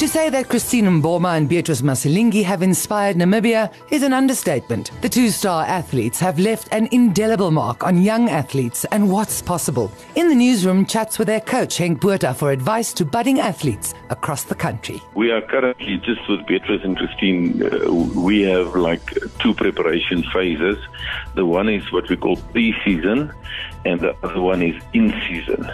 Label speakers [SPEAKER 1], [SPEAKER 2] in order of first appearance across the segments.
[SPEAKER 1] To say that Christine Mboma and Beatrice Masilingi have inspired Namibia is an understatement. The two star athletes have left an indelible mark on young athletes and what's possible. In the newsroom, chats with their coach, Henk Botha, for advice to budding athletes across the country.
[SPEAKER 2] We are currently just with Beatrice and Christine, uh, we have like two preparation phases. The one is what we call pre season, and the other one is in season.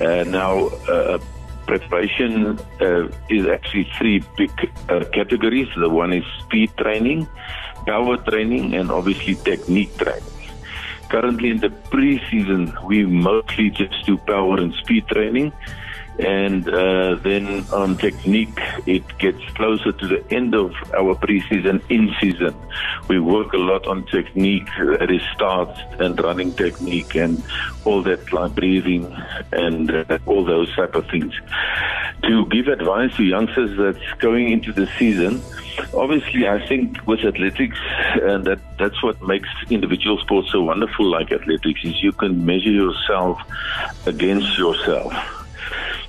[SPEAKER 2] Uh, now, uh, preparation uh, is actually three big uh, categories. The one is speed training, power training, and obviously technique training. Currently in the pre-season, we mostly just do power and speed training and uh, then on technique, it gets closer to the end of our preseason, in season. We work a lot on technique, that is starts and running technique, and all that like breathing and uh, all those type of things. To give advice to youngsters that's going into the season, obviously, I think with athletics, and that that's what makes individual sports so wonderful. Like athletics, is you can measure yourself against yourself.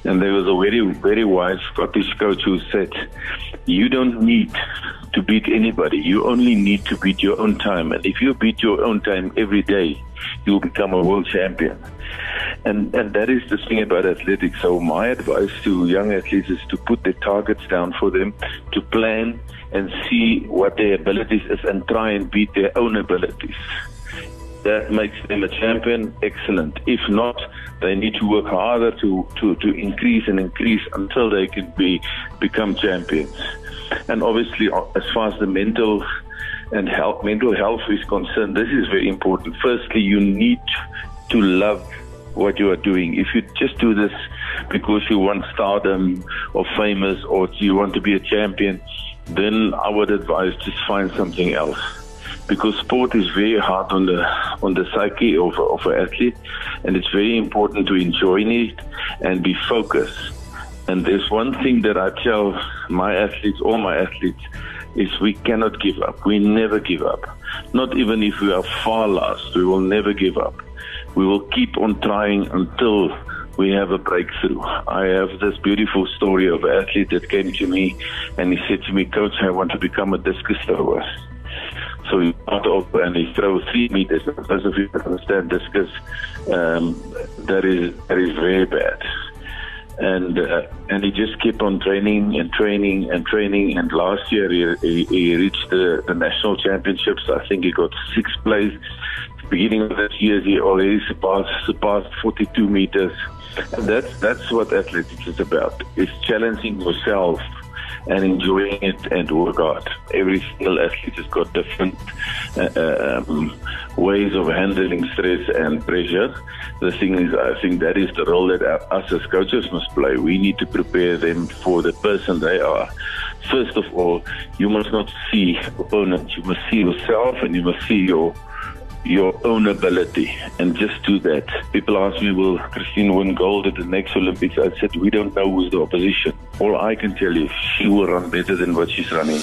[SPEAKER 2] And there was a very, very wise Scottish coach who said, You don't need to beat anybody. You only need to beat your own time. And if you beat your own time every day, you'll become a world champion. And and that is the thing about athletics. So my advice to young athletes is to put their targets down for them, to plan and see what their abilities is and try and beat their own abilities that makes them a champion, excellent. If not, they need to work harder to, to, to increase and increase until they can be become champions. And obviously, uh, as far as the mental and health, mental health is concerned, this is very important. Firstly, you need to love what you are doing. If you just do this because you want stardom or famous or you want to be a champion, then I would advise just find something else because sport is very hard on the on the psyche of, of an athlete, and it's very important to enjoy it and be focused. And there's one thing that I tell my athletes, all my athletes, is we cannot give up. We never give up. Not even if we are far last, we will never give up. We will keep on trying until we have a breakthrough. I have this beautiful story of an athlete that came to me and he said to me, Coach, I want to become a discus thrower. So he start off and he throws three meters. Those of you that understand discus, um, that is that is very bad. And uh, and he just kept on training and training and training. And last year he, he, he reached the, the national championships. I think he got sixth place. Beginning of this year, he already surpassed surpassed 42 meters. And that's that's what athletics is about. It's challenging yourself and enjoying it and work hard. Every single athlete has got different uh, um, ways of handling stress and pressure. The thing is, I think that is the role that us as coaches must play. We need to prepare them for the person they are. First of all, you must not see opponents. You must see yourself and you must see your your own ability and just do that. People ask me, will Christine win gold at the next Olympics? I said, we don't know who's the opposition. All I can tell you, she will run better than what she's running.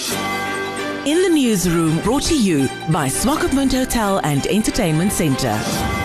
[SPEAKER 3] In the newsroom, brought to you by Swakopmund Hotel and Entertainment Centre.